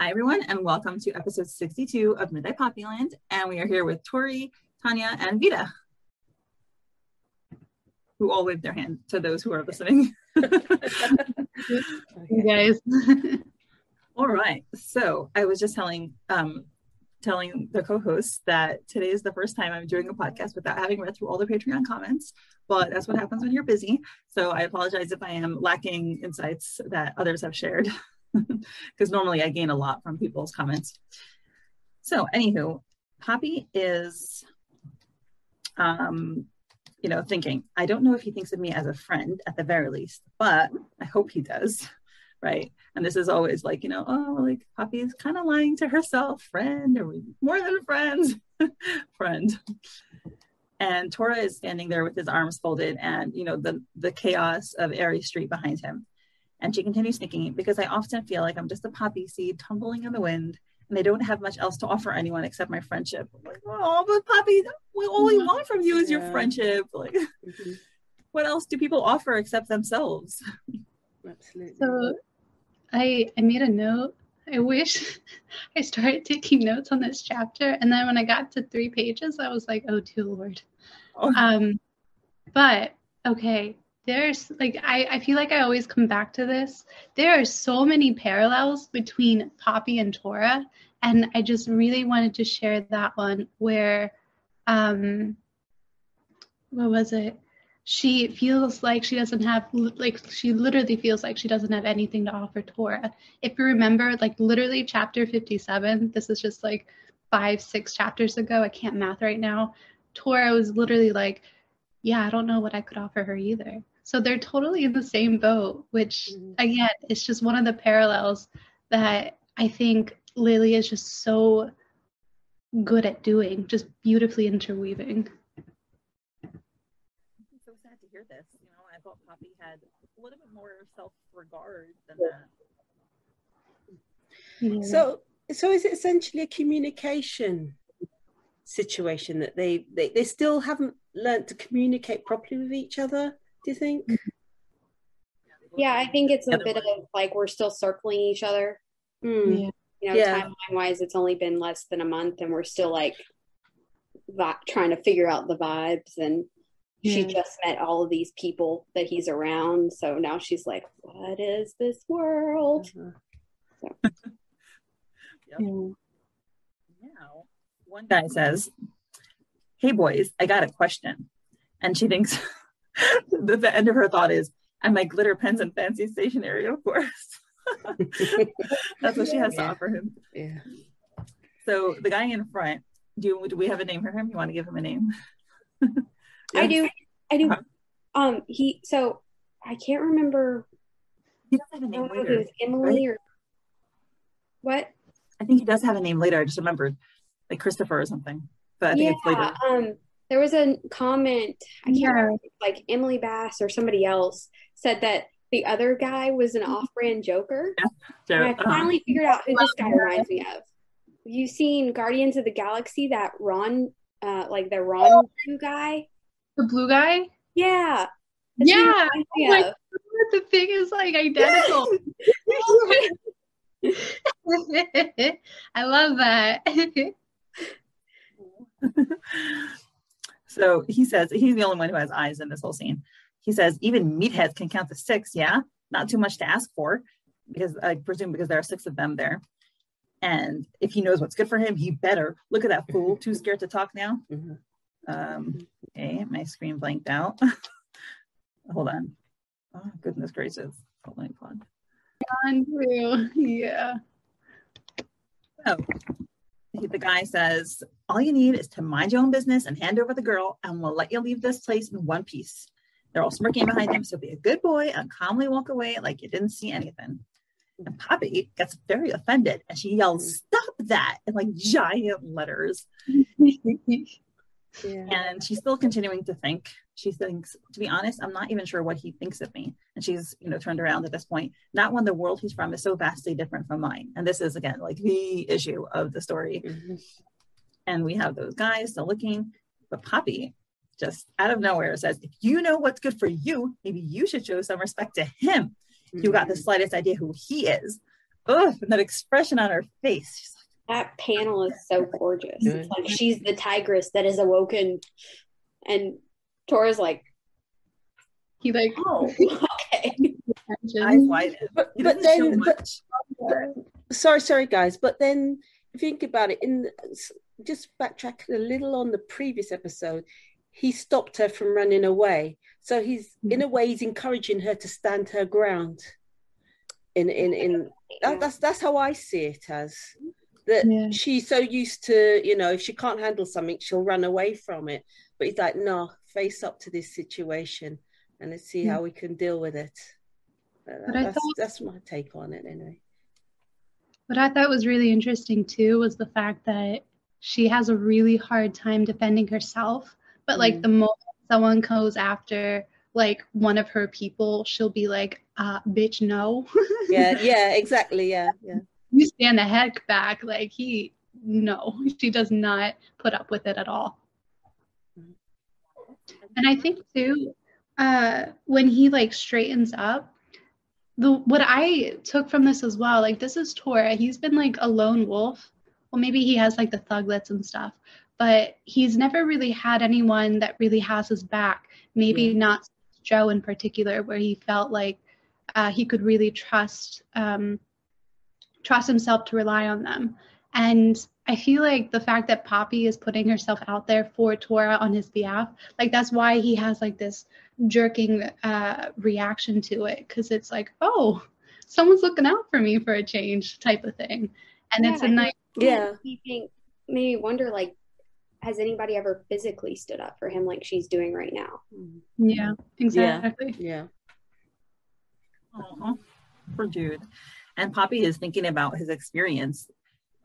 Hi, everyone, and welcome to episode 62 of Midnight Poppyland. And we are here with Tori, Tanya, and Vita who all wave their hand to those who are listening. you guys. all right. So I was just telling um, telling the co-hosts that today is the first time I'm doing a podcast without having read through all the Patreon comments. But that's what happens when you're busy. So I apologize if I am lacking insights that others have shared, because normally I gain a lot from people's comments. So, anywho, Poppy is um, you know, thinking, I don't know if he thinks of me as a friend at the very least, but I hope he does. Right. And this is always like, you know, oh, like Poppy is kind of lying to herself, friend, or more than friends, friend. And Tora is standing there with his arms folded and, you know, the, the chaos of Ares Street behind him. And she continues thinking, because I often feel like I'm just a poppy seed tumbling in the wind and they don't have much else to offer anyone except my friendship. I'm like, oh, but Poppy, we, all we want from you is yeah. your friendship. Like, mm-hmm. what else do people offer except themselves? Absolutely. So, I I made a note. I wish I started taking notes on this chapter, and then when I got to three pages, I was like, oh, dear lord. Oh. Um, but okay, there's like I, I feel like I always come back to this. There are so many parallels between Poppy and Tora, and I just really wanted to share that one where um what was it? She feels like she doesn't have like she literally feels like she doesn't have anything to offer Tora. If you remember, like literally chapter 57, this is just like five, six chapters ago. I can't math right now. Tora was literally like, Yeah, I don't know what I could offer her either. So they're totally in the same boat, which mm-hmm. again, it's just one of the parallels that I think Lily is just so good at doing, just beautifully interweaving. I'm so sad to hear this. You know, I thought Poppy had a little bit more self-regard than that. Yeah. So, so is it essentially a communication situation that they, they they still haven't learned to communicate properly with each other? Do you think? Yeah, I think it's a bit of like we're still circling each other. Mm. Yeah. You know, yeah. timeline wise, it's only been less than a month, and we're still like vi- trying to figure out the vibes. And yeah. she just met all of these people that he's around, so now she's like, "What is this world?" Uh-huh. So. yep. Now, one guy says, "Hey boys, I got a question," and she thinks. the, the end of her thought is, and my glitter pens and fancy stationery, of course. That's what she has yeah. to offer him. Yeah. So the guy in front, do do we have a name for him? You want to give him a name? I do. I do. Uh-huh. Um, he so I can't remember. He does have a name later. It was Emily right? or what? I think he does have a name later. I just remembered, like Christopher or something. But I think yeah, it's later. Um, there was a comment i can't yeah. remember like emily bass or somebody else said that the other guy was an off-brand joker. Yeah. and i uh-huh. finally uh-huh. figured out who this guy reminds me of. You seen guardians of the galaxy that ron uh like the ron blue guy? The blue guy? Yeah. Yeah. oh the thing is like identical. I love that So he says he's the only one who has eyes in this whole scene. He says even meatheads can count to six. Yeah, not too much to ask for, because I presume because there are six of them there. And if he knows what's good for him, he better look at that fool. Too scared to talk now. Mm-hmm. Um, okay, my screen blanked out. Hold on. Oh goodness gracious! Hold on. Unreal. Yeah. Oh, the guy says, All you need is to mind your own business and hand over the girl, and we'll let you leave this place in one piece. They're all smirking behind him. So be a good boy and calmly walk away like you didn't see anything. And Poppy gets very offended and she yells, Stop that in like giant letters. Yeah. And she's still continuing to think. She thinks, to be honest, I'm not even sure what he thinks of me. And she's, you know, turned around at this point. Not when the world he's from is so vastly different from mine. And this is again like the issue of the story. Mm-hmm. And we have those guys still looking, but Poppy just out of nowhere says, if you know what's good for you, maybe you should show some respect to him. Mm-hmm. You got the mm-hmm. slightest idea who he is. Ugh, and that expression on her face. That panel is so gorgeous. It's like she's the tigress that is awoken. And Tora's like, he like, oh, okay. Eyes wide. But, but then, but, sorry, sorry, guys. But then, think about it. In just backtrack a little on the previous episode, he stopped her from running away. So he's mm-hmm. in a way he's encouraging her to stand her ground. In in in that, that's that's how I see it as that yeah. she's so used to you know if she can't handle something she'll run away from it. But he's like no, face up to this situation and let's see yeah. how we can deal with it. But that's, thought, that's my take on it anyway. What I thought was really interesting too was the fact that she has a really hard time defending herself but like mm. the moment someone goes after like one of her people, she'll be like, uh, bitch, no. yeah, yeah, exactly. Yeah, yeah. You stand the heck back. Like he no, she does not put up with it at all. And I think too, uh, when he like straightens up, the what I took from this as well, like this is Tora. He's been like a lone wolf. Well, maybe he has like the thuglets and stuff, but he's never really had anyone that really has his back. Maybe yeah. not Joe in particular, where he felt like uh, he could really trust um, trust himself to rely on them. And I feel like the fact that Poppy is putting herself out there for Tora on his behalf, like that's why he has like this jerking uh, reaction to it, because it's like, oh, someone's looking out for me for a change type of thing, and yeah, it's a nice. Yeah. He think made me wonder like has anybody ever physically stood up for him like she's doing right now? Yeah, exactly. Yeah. yeah. For Jude. And Poppy is thinking about his experience,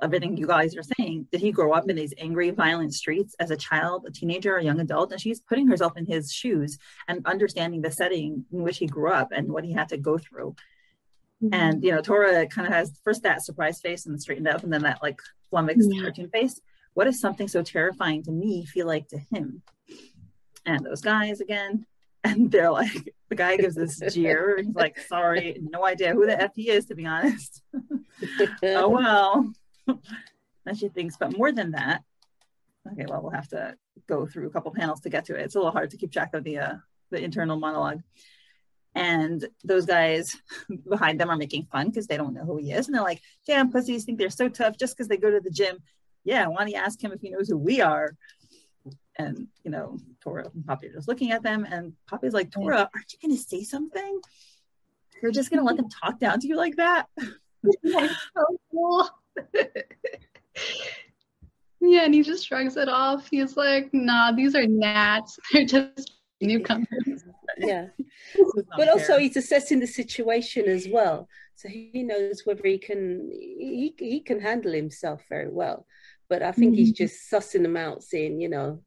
everything you guys are saying. Did he grow up in these angry, violent streets as a child, a teenager, a young adult? And she's putting herself in his shoes and understanding the setting in which he grew up and what he had to go through. Mm-hmm. And you know, Tora kind of has first that surprise face and straightened up, and then that like flummoxed yeah. cartoon face what does something so terrifying to me feel like to him? And those guys again, and they're like, the guy gives this jeer. He's like, sorry, no idea who the F he is, to be honest. oh, well. and she thinks, but more than that, okay, well, we'll have to go through a couple panels to get to it. It's a little hard to keep track of the, uh, the internal monologue. And those guys behind them are making fun because they don't know who he is. And they're like, damn, pussies think they're so tough just because they go to the gym yeah, why don't you ask him if he knows who we are? And, you know, Tora and Poppy are just looking at them. And Poppy's like, Tora, aren't you going to say something? You're just going to let them talk down to you like that? so cool. yeah, and he just shrugs it off. He's like, nah, these are gnats. They're just newcomers. yeah. but also he's assessing the situation as well. So he knows whether he can he, he can handle himself very well. But I think mm-hmm. he's just sussing them out, saying, you know,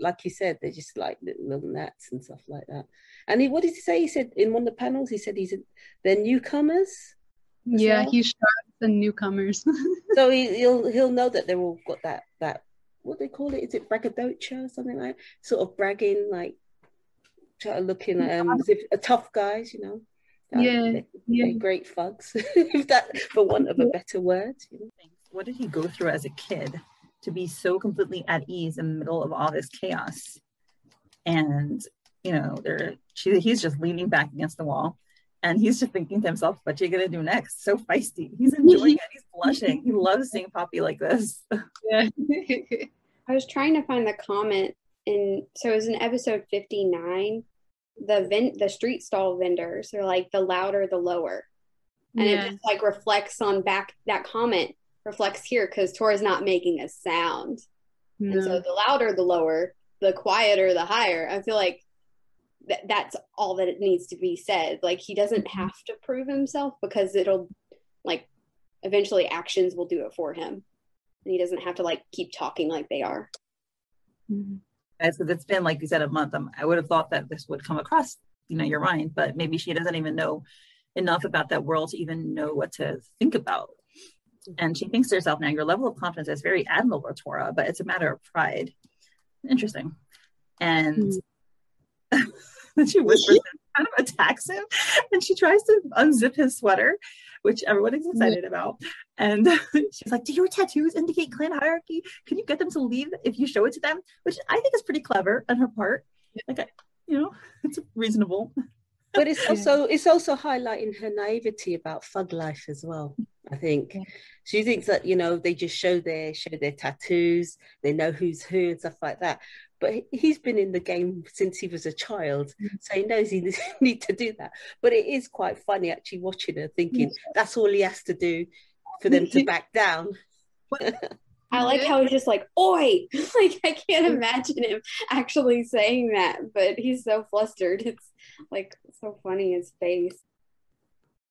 like you said, they're just like little gnats and stuff like that. And he, what did he say? He said in one of the panels, he said he's a, they're newcomers. Yeah, well. he's sharks and newcomers. so he, he'll he'll know that they're all got that that what they call it? Is it braggadocio or something like that? sort of bragging, like try to looking um, as if a tough guys, you know. yeah, they're, yeah. They're great thugs, if that for want of a better word. You know? what did he go through as a kid to be so completely at ease in the middle of all this chaos? And you know, there she, he's just leaning back against the wall, and he's just thinking to himself, "What are you gonna do next?" So feisty. He's enjoying it. He's blushing. He loves seeing Poppy like this. Yeah. I was trying to find the comment in so it was in episode 59 the vent the street stall vendors are like the louder the lower and yeah. it just like reflects on back that comment reflects here because Tora's not making a sound. No. And so the louder the lower, the quieter the higher. I feel like th- that's all that it needs to be said. Like he doesn't mm-hmm. have to prove himself because it'll like eventually actions will do it for him. And he doesn't have to like keep talking like they are. Mm-hmm. As it's been like you said a month, um, I would have thought that this would come across, you know, your mind, but maybe she doesn't even know enough about that world to even know what to think about. And she thinks to herself, now your level of confidence is very admirable, Tora, but it's a matter of pride. Interesting. And mm-hmm. she whispers kind of attacks him and she tries to unzip his sweater which everyone is excited about. And she's like do your tattoos indicate clan hierarchy? Can you get them to leave if you show it to them? Which i think is pretty clever on her part. Like you know it's reasonable. But it's also it's also highlighting her naivety about thug life as well i think yeah. she thinks that you know they just show their show their tattoos they know who's who and stuff like that but he's been in the game since he was a child mm. so he knows he need to do that but it is quite funny actually watching her thinking that's all he has to do for them to back down I like how he's just like, oi! like, I can't imagine him actually saying that, but he's so flustered. It's like so funny, his face.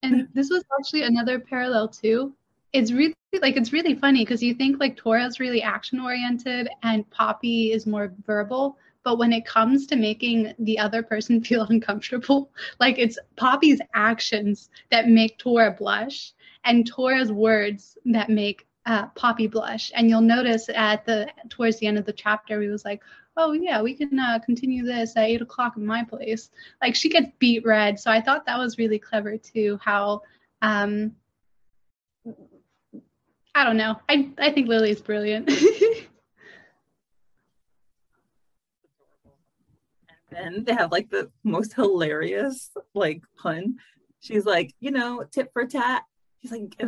And this was actually another parallel, too. It's really like it's really funny because you think like Tora's really action oriented and Poppy is more verbal, but when it comes to making the other person feel uncomfortable, like it's Poppy's actions that make Tora blush and Tora's words that make uh, Poppy blush. And you'll notice at the towards the end of the chapter, he was like, "Oh yeah, we can uh, continue this at eight o'clock in my place." Like she gets beat red. So I thought that was really clever too. How um, I don't know. I I think Lily's brilliant. and then they have like the most hilarious like pun. She's like, you know, tit for tat. She's like,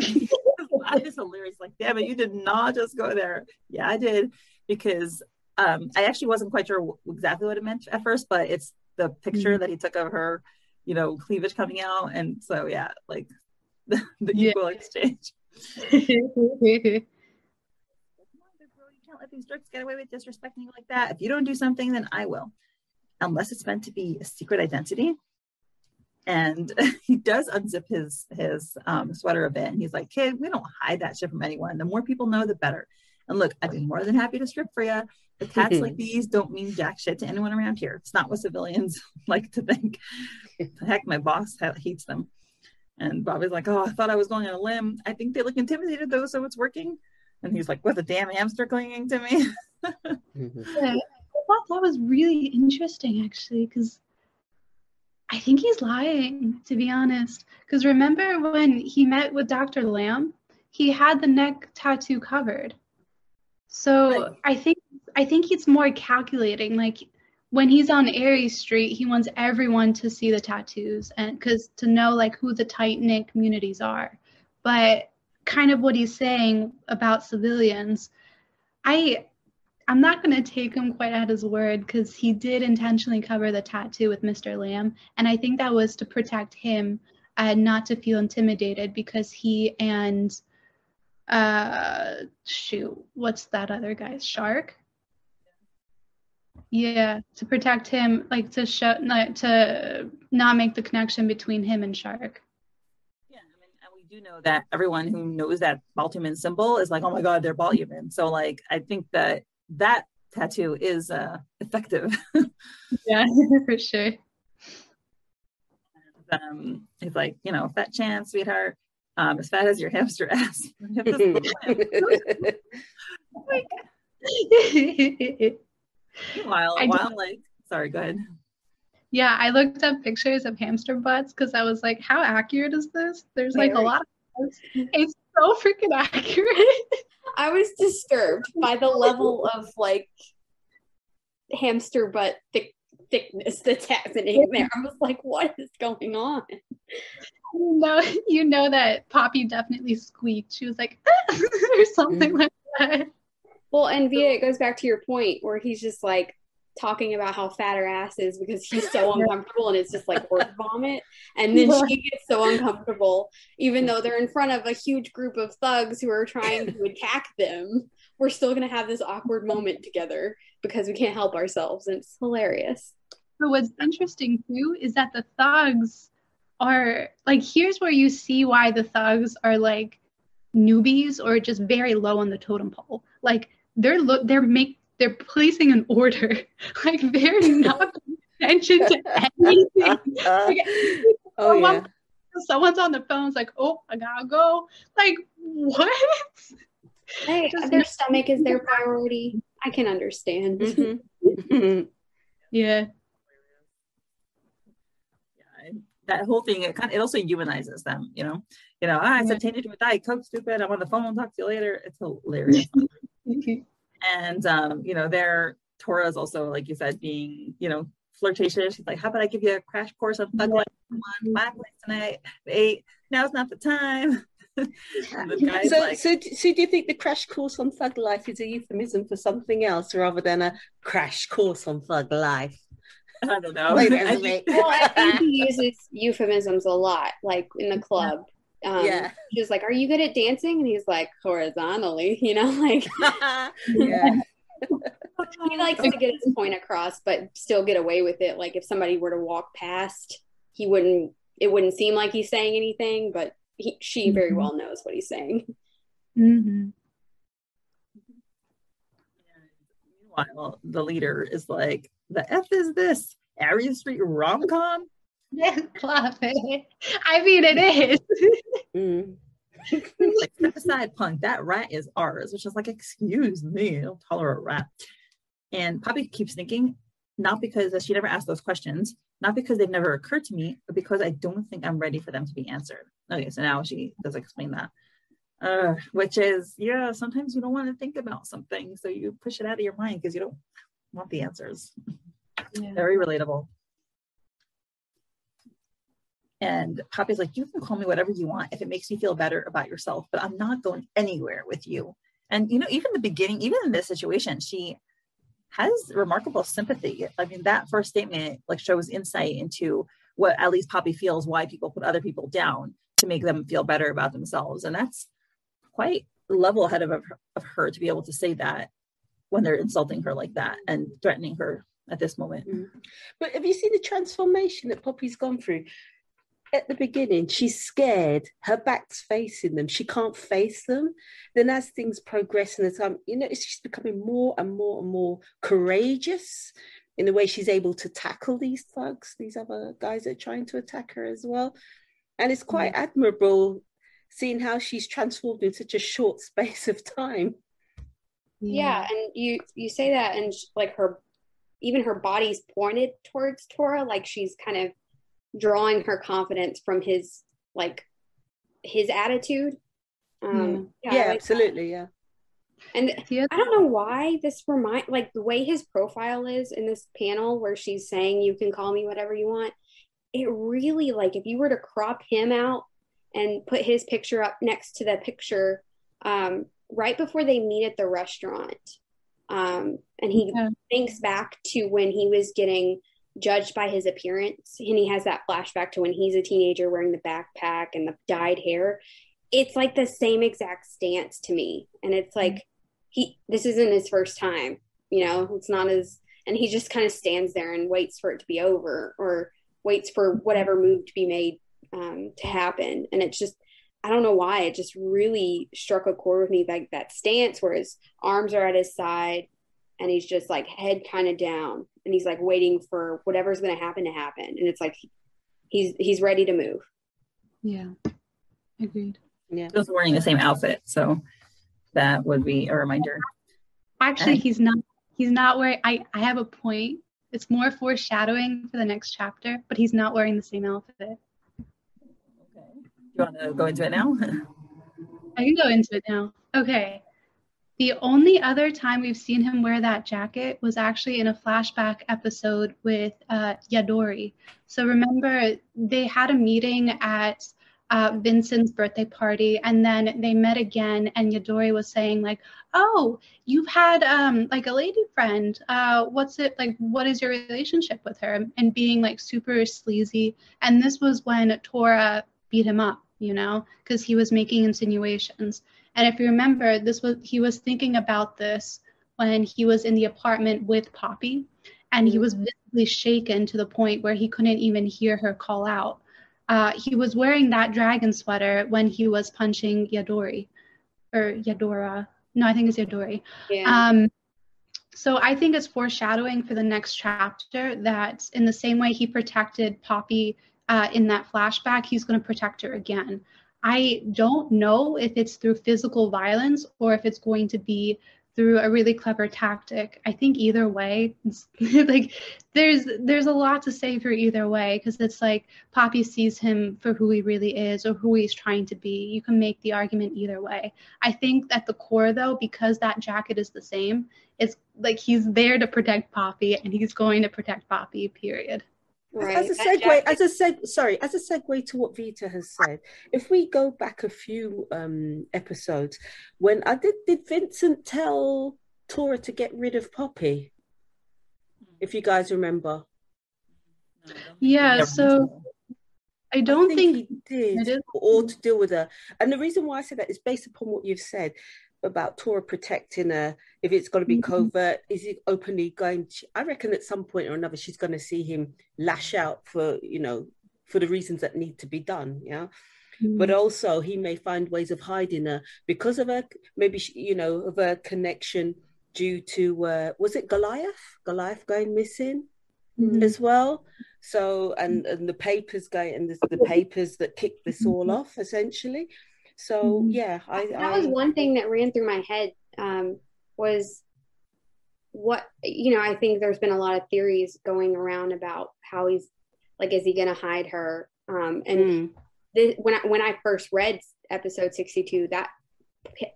I just hilarious. Like, damn it, you did not just go there. Yeah, I did because um, I actually wasn't quite sure exactly what it meant at first, but it's the picture mm-hmm. that he took of her, you know, cleavage coming out, and so yeah, like the, the yeah. equal exchange. you can't let these jerks get away with disrespecting you like that. If you don't do something, then I will. Unless it's meant to be a secret identity, and he does unzip his his um, sweater a bit and he's like kid we don't hide that shit from anyone the more people know the better and look i'd be more than happy to strip for you but cats like these don't mean jack shit to anyone around here it's not what civilians like to think heck my boss hates them and bobby's like oh i thought i was going on a limb i think they look intimidated though so it's working and he's like with a damn hamster clinging to me mm-hmm. yeah, i thought that was really interesting actually because I think he's lying, to be honest. Because remember when he met with Dr. Lamb, he had the neck tattoo covered. So right. I think I think he's more calculating. Like when he's on Ares Street, he wants everyone to see the tattoos and because to know like who the tight knit communities are. But kind of what he's saying about civilians, I I'm not going to take him quite at his word because he did intentionally cover the tattoo with Mr. Lamb. And I think that was to protect him and not to feel intimidated because he and, uh, shoot, what's that other guy's shark? Yeah, to protect him, like to show, not to not make the connection between him and Shark. Yeah, I mean, and we do know that everyone who knows that Baltuman symbol is like, oh my God, they're Baltuman. So, like, I think that that tattoo is uh, effective. yeah, for sure. Um, he's like, you know, fat chance, sweetheart, um, as fat as your hamster ass. like, while, while like, sorry, go ahead. Yeah, I looked up pictures of hamster butts because I was like, how accurate is this? There's like a lot of it's so freaking accurate. I was disturbed by the level of like hamster butt thick thickness that's happening there. I was like, what is going on? You know, you know that Poppy definitely squeaked. She was like, or something mm-hmm. like that. Well, and Vita, it goes back to your point where he's just like, talking about how fat her ass is because he's so uncomfortable and it's just like word vomit. And then she gets so uncomfortable, even though they're in front of a huge group of thugs who are trying to attack them. We're still gonna have this awkward moment together because we can't help ourselves, and it's hilarious. but what's interesting too is that the thugs are like here's where you see why the thugs are like newbies or just very low on the totem pole. Like they're look they're make they're placing an order. Like they're not attention to anything. like, oh yeah. Someone's on the phone. It's like, oh, I gotta go. Like what? Hey, their stomach is their priority. I can understand. Mm-hmm. yeah. that whole thing it kind of, it also humanizes them you know? You know ah, I said tainted with diet. Coke stupid. I'm on the phone I'll talk to you later. It's hilarious. And um you know their Tora is also like you said being you know flirtatious. She's like how about I give you a crash course of thug life one my place tonight eight? Now's not the time so, like, so, so do you think the crash course on thug life is a euphemism for something else rather than a crash course on thug life I don't know. Wait, wait, wait. well, I think he uses euphemisms a lot, like in the club. Um, yeah. She's like, "Are you good at dancing?" And he's like, "Horizontally," you know, like. yeah. he likes to get his point across, but still get away with it. Like if somebody were to walk past, he wouldn't. It wouldn't seem like he's saying anything, but he, she very mm-hmm. well knows what he's saying. Mm-hmm. Meanwhile, the leader is like, the F is this? Ares Street rom com? Yeah, clap it. I mean, it is. mm. like, step aside, punk. That rat is ours, which is like, excuse me, I don't tolerate a rat. And Poppy keeps thinking, not because she never asked those questions, not because they've never occurred to me, but because I don't think I'm ready for them to be answered. Okay, so now she does explain that. Uh, which is, yeah, sometimes you don't want to think about something, so you push it out of your mind because you don't want the answers. Yeah. Very relatable. And Poppy's like, you can call me whatever you want if it makes you feel better about yourself, but I'm not going anywhere with you. And you know, even the beginning, even in this situation, she has remarkable sympathy. I mean, that first statement like shows insight into what at least Poppy feels why people put other people down to make them feel better about themselves. And that's quite level head of, of her to be able to say that when they're insulting her like that and threatening her at this moment. Mm. But have you seen the transformation that Poppy's gone through? At the beginning, she's scared. Her back's facing them. She can't face them. Then, as things progress in the time, you know, she's becoming more and more and more courageous in the way she's able to tackle these thugs, these other guys that are trying to attack her as well. And it's quite mm. admirable seeing how she's transformed in such a short space of time. Yeah, and you you say that, and like her even her body's pointed towards Tora, like she's kind of drawing her confidence from his like his attitude. Um, yeah, yeah like absolutely, that. yeah. And I don't know why this remind like the way his profile is in this panel where she's saying you can call me whatever you want. It really like if you were to crop him out and put his picture up next to the picture um, right before they meet at the restaurant, um, and he yeah. thinks back to when he was getting judged by his appearance. And he has that flashback to when he's a teenager wearing the backpack and the dyed hair. It's like the same exact stance to me. And it's like, he, this isn't his first time, you know, it's not as, and he just kind of stands there and waits for it to be over or waits for whatever move to be made um, to happen. And it's just, I don't know why it just really struck a chord with me like that stance where his arms are at his side and he's just like head kind of down and he's like waiting for whatever's going to happen to happen and it's like he's he's ready to move. Yeah. Agreed. Yeah. Just wearing the same outfit, so that would be a reminder. Actually, and- he's not he's not wearing I I have a point. It's more foreshadowing for the next chapter, but he's not wearing the same outfit Okay. Do you want to go into it now? I can go into it now. Okay. The only other time we've seen him wear that jacket was actually in a flashback episode with uh, Yadori. So remember, they had a meeting at uh, Vincent's birthday party, and then they met again. And Yadori was saying like, "Oh, you've had um, like a lady friend. Uh, what's it like? What is your relationship with her?" And being like super sleazy. And this was when Tora beat him up, you know, because he was making insinuations. And if you remember, this was he was thinking about this when he was in the apartment with Poppy. and he was visibly shaken to the point where he couldn't even hear her call out. Uh, he was wearing that dragon sweater when he was punching Yadori, or Yadora. No, I think it's Yadori. Yeah. Um, so I think it's foreshadowing for the next chapter that in the same way he protected Poppy uh, in that flashback, he's going to protect her again. I don't know if it's through physical violence or if it's going to be through a really clever tactic. I think either way, like there's there's a lot to say for either way because it's like Poppy sees him for who he really is or who he's trying to be. You can make the argument either way. I think at the core though, because that jacket is the same, it's like he's there to protect Poppy and he's going to protect Poppy. Period. Right. As a segue, as a seg, sorry, as a segue to what Vita has said, if we go back a few um, episodes, when I did, did Vincent tell Tora to get rid of Poppy? If you guys remember. Yeah. So I don't I think, think, he did, or to deal with her. And the reason why I say that is based upon what you've said about Tora protecting her. If it's going to be mm-hmm. covert, is it openly going? To, I reckon at some point or another, she's going to see him lash out for you know for the reasons that need to be done. Yeah. Mm-hmm. But also, he may find ways of hiding her because of her, maybe she, you know, of her connection due to uh, was it Goliath? Goliath going missing mm-hmm. as well. So and and the papers going and the, the papers that kicked this all mm-hmm. off essentially. So mm-hmm. yeah, I, that I, was one thing that ran through my head um, was what you know. I think there's been a lot of theories going around about how he's like, is he going to hide her? Um, and mm. the, when I when I first read episode 62, that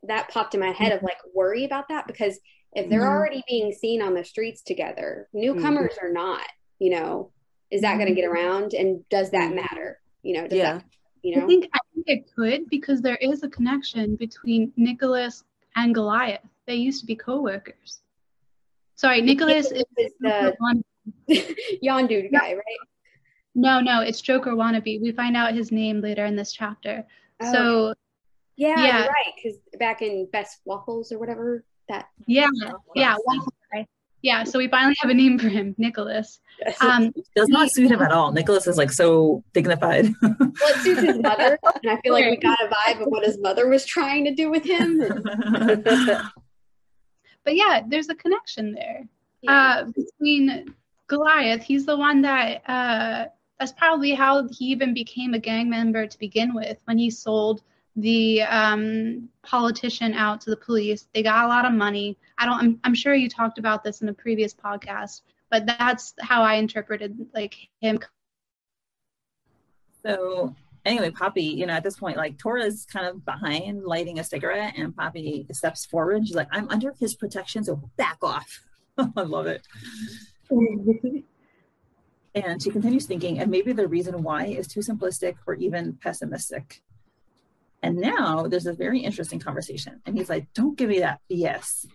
that popped in my head of like worry about that because if they're mm. already being seen on the streets together, newcomers mm. or not, you know, is that going to get around? And does that matter? You know, yeah. That, you know, I think I think it could because there is a connection between Nicholas and Goliath. They used to be co-workers. Sorry, Nicholas is, is the Yondu guy, right? No, no, it's Joker wannabe. We find out his name later in this chapter. Oh, so yeah, yeah. right. Because back in Best Waffles or whatever that. Yeah, yeah, waffle yeah, so we finally have a name for him, Nicholas. Um, does not suit him at all. Nicholas is like so dignified. well, it suits his mother, and I feel like we got a vibe of what his mother was trying to do with him. but yeah, there's a connection there yeah. uh, between Goliath. He's the one that uh, that's probably how he even became a gang member to begin with when he sold the um, politician out to the police. They got a lot of money. I don't. I'm, I'm sure you talked about this in a previous podcast, but that's how I interpreted like him. So anyway, Poppy, you know, at this point, like Tora's kind of behind lighting a cigarette, and Poppy steps forward. She's like, "I'm under his protection, so back off." I love it. and she continues thinking, and maybe the reason why is too simplistic or even pessimistic. And now there's a very interesting conversation. And he's like, don't give me that BS.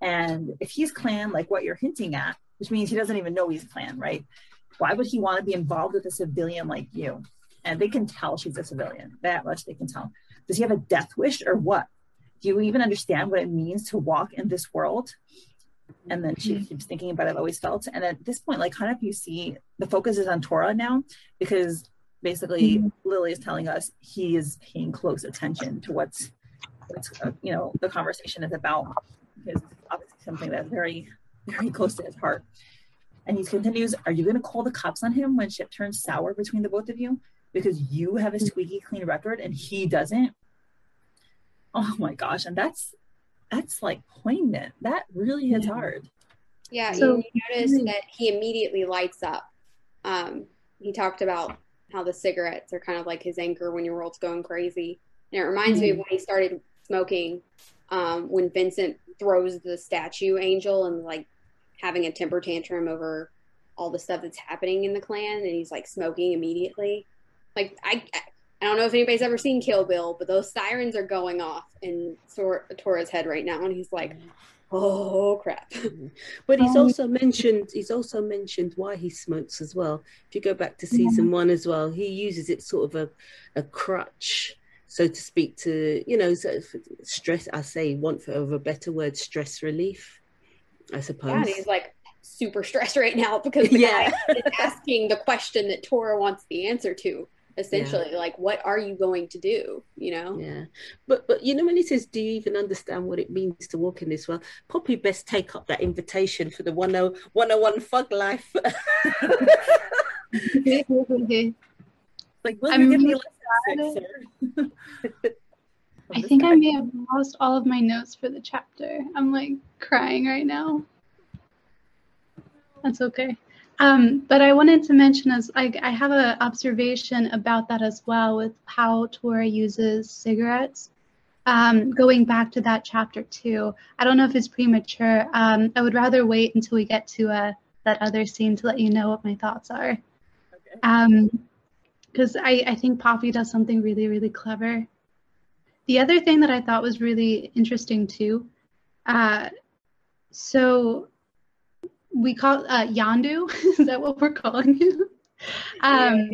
And if he's clan, like what you're hinting at, which means he doesn't even know he's clan, right? Why would he want to be involved with a civilian like you? And they can tell she's a civilian. That much they can tell. Does he have a death wish or what? Do you even understand what it means to walk in this world? And then she mm-hmm. keeps thinking about it, I've always felt. And at this point, like kind of you see the focus is on Tora now because basically mm-hmm. Lily is telling us he is paying close attention to what's what's uh, you know the conversation is about because obviously something that's very very close to his heart and he continues are you going to call the cops on him when shit turns sour between the both of you because you have a mm-hmm. squeaky clean record and he doesn't oh my gosh and that's that's like poignant that really hits yeah. hard yeah so you notice that he immediately lights up um he talked about how the cigarettes are kind of like his anchor when your world's going crazy. And it reminds mm-hmm. me of when he started smoking, um, when Vincent throws the statue angel and like having a temper tantrum over all the stuff that's happening in the clan, and he's like smoking immediately. Like I, I don't know if anybody's ever seen Kill Bill, but those sirens are going off in Tora's head right now, and he's like, oh crap. But he's um, also mentioned he's also mentioned why he smokes as well. If you go back to season yeah. one as well he uses it sort of a, a crutch so to speak to you know stress i say want for of a better word stress relief i suppose. Yeah he's like super stressed right now because the yeah. guy is asking the question that Tora wants the answer to essentially yeah. like what are you going to do you know yeah but but you know when he says do you even understand what it means to walk in this world probably best take up that invitation for the 101 fug life like will you give me I think I may have lost all of my notes for the chapter. I'm like crying right now. That's okay. Um, but I wanted to mention as I, I have an observation about that as well with how Tora uses cigarettes. Um, going back to that chapter too, I don't know if it's premature. Um, I would rather wait until we get to uh, that other scene to let you know what my thoughts are. Because okay. um, I, I think Poppy does something really, really clever. The other thing that I thought was really interesting too. Uh, so we call uh, Yondu. Is that what we're calling him? Um,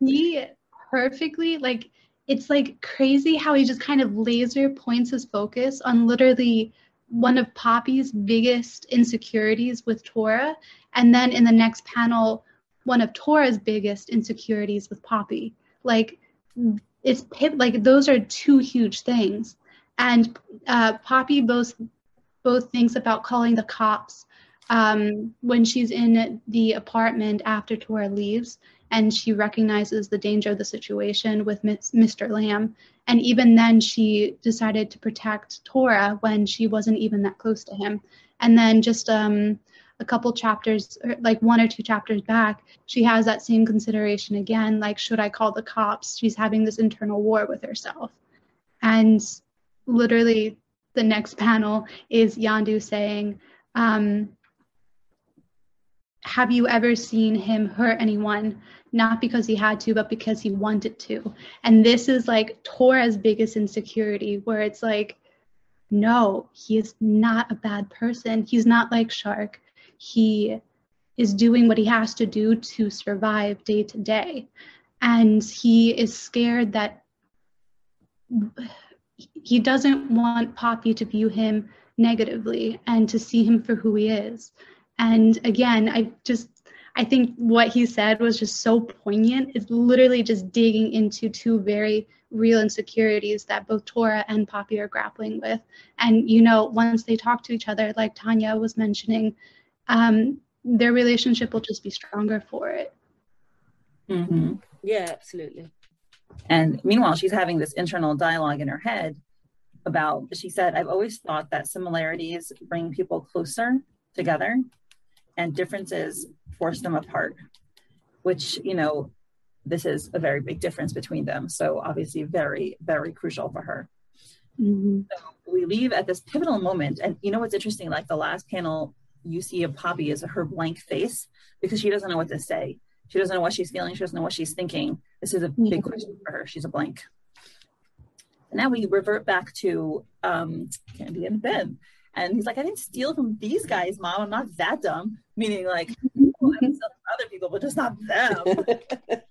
he perfectly like it's like crazy how he just kind of laser points his focus on literally one of Poppy's biggest insecurities with Tora, and then in the next panel, one of Tora's biggest insecurities with Poppy. Like it's like those are two huge things, and uh, Poppy both both thinks about calling the cops um, when she's in the apartment after Tora leaves and she recognizes the danger of the situation with Mr. Lamb. And even then, she decided to protect Tora when she wasn't even that close to him. And then just um, a couple chapters, like one or two chapters back, she has that same consideration again like, should I call the cops? She's having this internal war with herself. And literally, the next panel is Yondu saying, um, have you ever seen him hurt anyone? Not because he had to but because he wanted to. And this is like tora's biggest insecurity where it's like no he is not a bad person. He's not like shark. He is doing what he has to do to survive day to day. And he is scared that he doesn't want poppy to view him negatively and to see him for who he is and again, I just I think what he said was just so poignant. It's literally just digging into two very real insecurities that both Tora and Poppy are grappling with. And you know, once they talk to each other, like Tanya was mentioning, um, their relationship will just be stronger for it. Mm-hmm. Yeah, absolutely. And meanwhile, she's having this internal dialogue in her head about. She said, "I've always thought that similarities bring people closer together." And differences force them apart, which, you know, this is a very big difference between them. So obviously very, very crucial for her. Mm-hmm. So we leave at this pivotal moment. And you know what's interesting? Like the last panel you see of Poppy is her blank face because she doesn't know what to say. She doesn't know what she's feeling. She doesn't know what she's thinking. This is a big mm-hmm. question for her. She's a blank. And now we revert back to um, Candy and Ben. And he's like, I didn't steal from these guys, mom. I'm not that dumb. Meaning, like, well, I steal from other people, but just not them.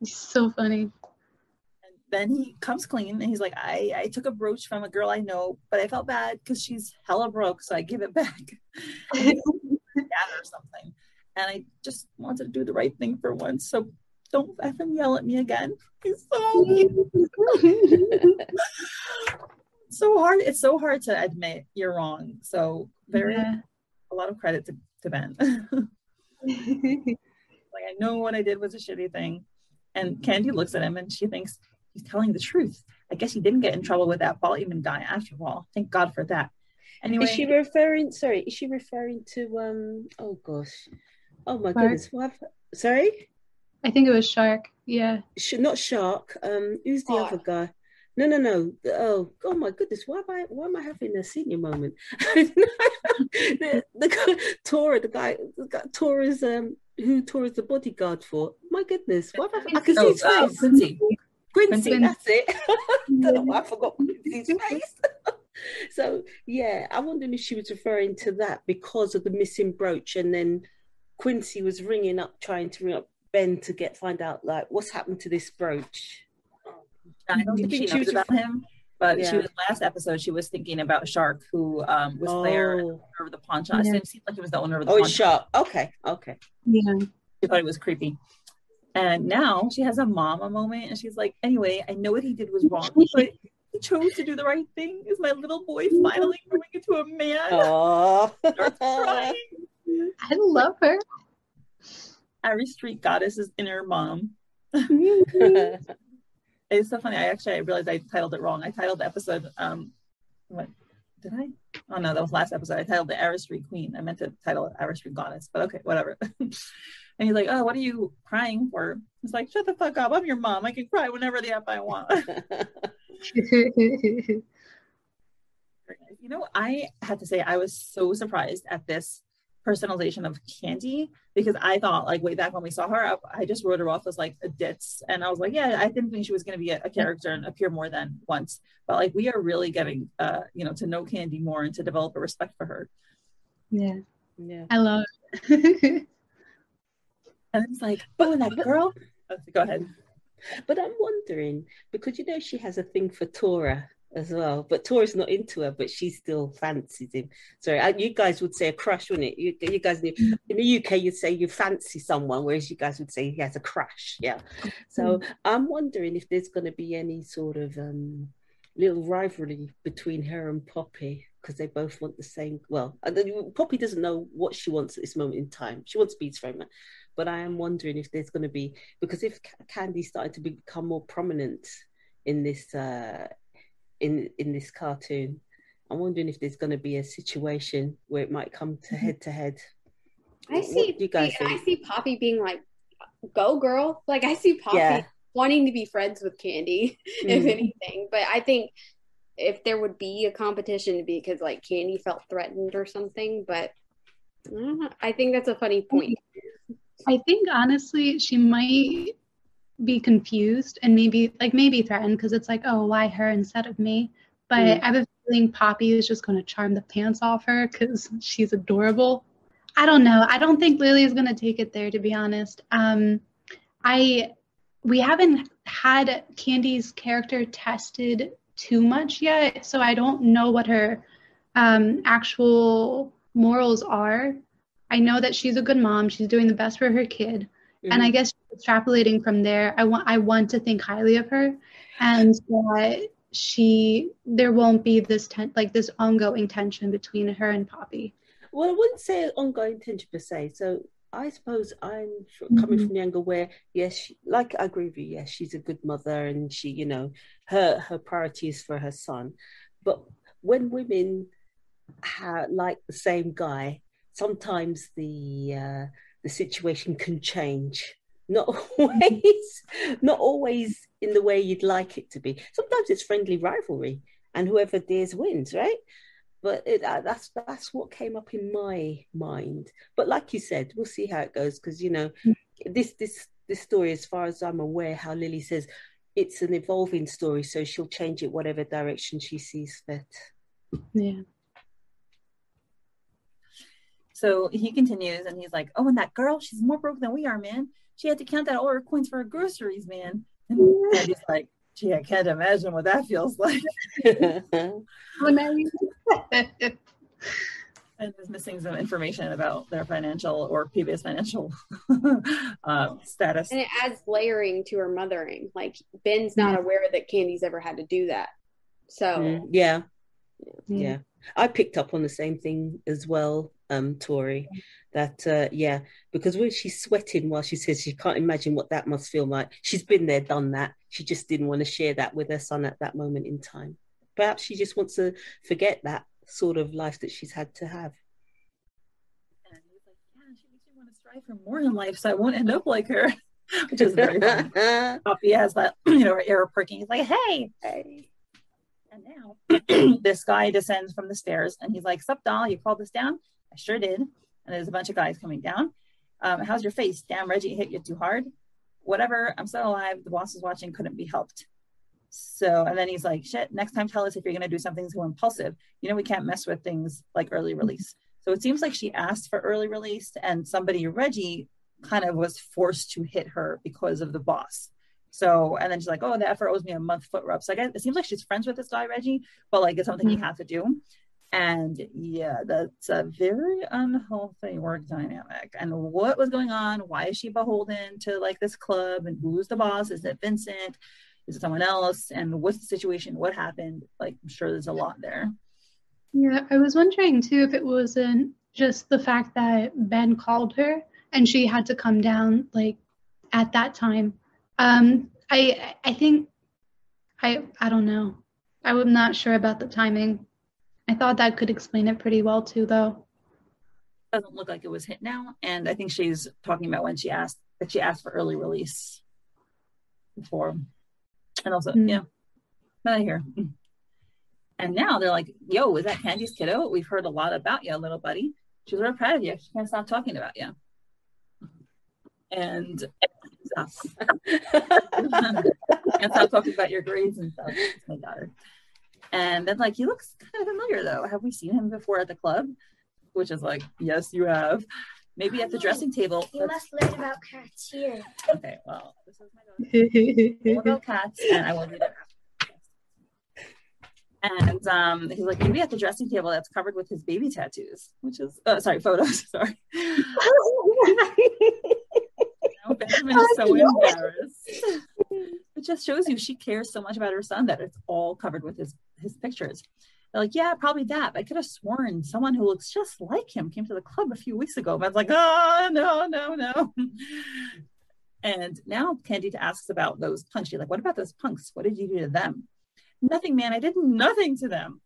He's so funny. And then he comes clean and he's like, I, I took a brooch from a girl I know, but I felt bad because she's hella broke, so I give it back. or something. And I just wanted to do the right thing for once. So don't effing yell at me again. He's so so hard. It's so hard to admit you're wrong. So very yeah. a lot of credit to, to Ben. like I know what I did was a shitty thing. And Candy looks at him and she thinks he's telling the truth. I guess he didn't get in trouble with that ball even die after all. Thank God for that. Anyway, is she referring? Sorry, is she referring to? um Oh gosh, oh my Shark. goodness, what? Sorry, I think it was Shark. Yeah, Sh- not Shark. Um, who's the oh. other guy? No, no, no. Oh, oh my goodness! Why am I? Why am I having a senior moment? the, the Tora, the guy, the guy, Tora's um, who Tora's the bodyguard for? My goodness! Why am I? I can see his oh, face. Quincy. Quincy, that's it. I don't know why I forgot Quincy's face. so yeah, I'm wondering if she was referring to that because of the missing brooch, and then Quincy was ringing up, trying to ring up Ben to get find out like what's happened to this brooch. I don't think she knows about him. But yeah. she was last episode. She was thinking about Shark, who um, was oh. there over the pawn shop. Yeah. It seemed like he was the owner of the. Oh, Shark. Okay, okay. Yeah. She thought it was creepy. And now she has a mama moment, and she's like, "Anyway, I know what he did was wrong, but he chose to do the right thing. Is my little boy finally growing into a man?" Oh, I love her. Ares Street Goddess is inner mom. It's so funny. I actually I realized I titled it wrong. I titled the episode um what did I? Oh no, that was last episode. I titled the Ares Street Queen. I meant to title it Ares Street Goddess, but okay, whatever. and he's like, Oh, what are you crying for? It's like, shut the fuck up. I'm your mom. I can cry whenever the F I want. you know, I had to say I was so surprised at this personalization of Candy because I thought like way back when we saw her, I, I, just wrote her off as like a ditz, and I was like, yeah, I didn't think she was going to be a, a, character and appear more than once, but like we are really getting uh you know to know Candy more and to develop a respect for her. Yeah, yeah, I love it. and it's like, oh, and that girl. Oh, go ahead. But I'm wondering because you know she has a thing for Tora as well. But Tora's not into her, but she still fancies him. Sorry, you guys would say a crush, wouldn't it? You, you guys in the UK, you'd say you fancy someone, whereas you guys would say he has a crush. Yeah. So mm. I'm wondering if there's going to be any sort of um, little rivalry between her and Poppy because they both want the same. Well, Poppy doesn't know what she wants at this moment in time. She wants Beats Framer. But I am wondering if there's going to be because if Candy started to become more prominent in this uh, in in this cartoon. I'm wondering if there's going to be a situation where it might come to head to head. I see. you guys I see Poppy being like, "Go, girl!" Like I see Poppy yeah. wanting to be friends with Candy, mm. if anything. But I think if there would be a competition, because like Candy felt threatened or something. But I, I think that's a funny point. I think honestly, she might be confused and maybe like maybe threatened because it's like, oh, why her instead of me? But mm. I have a feeling Poppy is just going to charm the pants off her because she's adorable. I don't know. I don't think Lily is going to take it there, to be honest. Um, I we haven't had Candy's character tested too much yet, so I don't know what her um, actual morals are. I know that she's a good mom. She's doing the best for her kid. Mm-hmm. And I mm-hmm. guess extrapolating from there, I want I want to think highly of her, and that she there won't be this ten, like this ongoing tension between her and Poppy. Well, I wouldn't say ongoing tension per se. So I suppose I'm coming mm-hmm. from the angle where, yes, she, like I agree with you. Yes, she's a good mother, and she, you know, her her priority is for her son. But when women ha- like the same guy, sometimes the uh, the situation can change. Not always, not always in the way you'd like it to be. Sometimes it's friendly rivalry, and whoever dares wins, right? But it, uh, that's that's what came up in my mind. But like you said, we'll see how it goes because you know mm. this this this story, as far as I'm aware, how Lily says it's an evolving story, so she'll change it whatever direction she sees fit. Yeah. So he continues and he's like, Oh, and that girl, she's more broke than we are, man. She had to count out all her coins for her groceries, man. And he's like, Gee, I can't imagine what that feels like. and is missing some information about their financial or previous financial uh, status. And it adds layering to her mothering. Like Ben's not aware that Candy's ever had to do that. So mm, yeah. yeah. yeah. I picked up on the same thing as well um, Tori, that uh, yeah, because when she's sweating while she says she can't imagine what that must feel like. She's been there, done that. She just didn't want to share that with her son at that moment in time. Perhaps she just wants to forget that sort of life that she's had to have. And he's like, yeah, she makes me want to strive for more in life, so I won't end up like her. Which is very funny. Poppy has that, you know, her ear perking. He's like, hey, hey. And now this guy descends from the stairs and he's like, Sup, doll, you called this down? I sure did. And there's a bunch of guys coming down. Um, how's your face? Damn, Reggie hit you too hard. Whatever. I'm still alive. The boss is watching. Couldn't be helped. So, and then he's like, shit, next time tell us if you're going to do something so impulsive. You know, we can't mess with things like early release. So it seems like she asked for early release and somebody, Reggie, kind of was forced to hit her because of the boss. So, and then she's like, oh, the effort owes me a month foot rub. So I guess it seems like she's friends with this guy, Reggie, but like it's something mm-hmm. he has to do. And yeah, that's a very unhealthy work dynamic. And what was going on? Why is she beholden to like this club? And who's the boss? Is it Vincent? Is it someone else? And what's the situation? What happened? Like, I'm sure there's a lot there. Yeah, I was wondering too if it wasn't just the fact that Ben called her and she had to come down like at that time. Um, I I think I I don't know. I'm not sure about the timing. I thought that could explain it pretty well too, though. Doesn't look like it was hit now, and I think she's talking about when she asked that she asked for early release before, and also mm-hmm. yeah, not here. And now they're like, "Yo, is that Candy's kiddo? We've heard a lot about you, little buddy. She's real proud of you. She can't stop talking about you." And and stop talking about your grades and stuff. It's my daughter. And then like he looks kind of familiar though. Have we seen him before at the club? Which is like, yes, you have. Maybe at the dressing table. You must learn about cats here. Okay, well, this is my daughter. about cats, and I will do that. And um, he's like, maybe at the dressing table that's covered with his baby tattoos, which is, uh, sorry, photos. Sorry. Benjamin's so embarrassed. It just shows you she cares so much about her son that it's all covered with his his pictures. They're like, yeah, probably that. But I could have sworn someone who looks just like him came to the club a few weeks ago. But I was like, oh no, no, no. And now Candy asks about those punks. Like, what about those punks? What did you do to them? Nothing, man. I did nothing to them.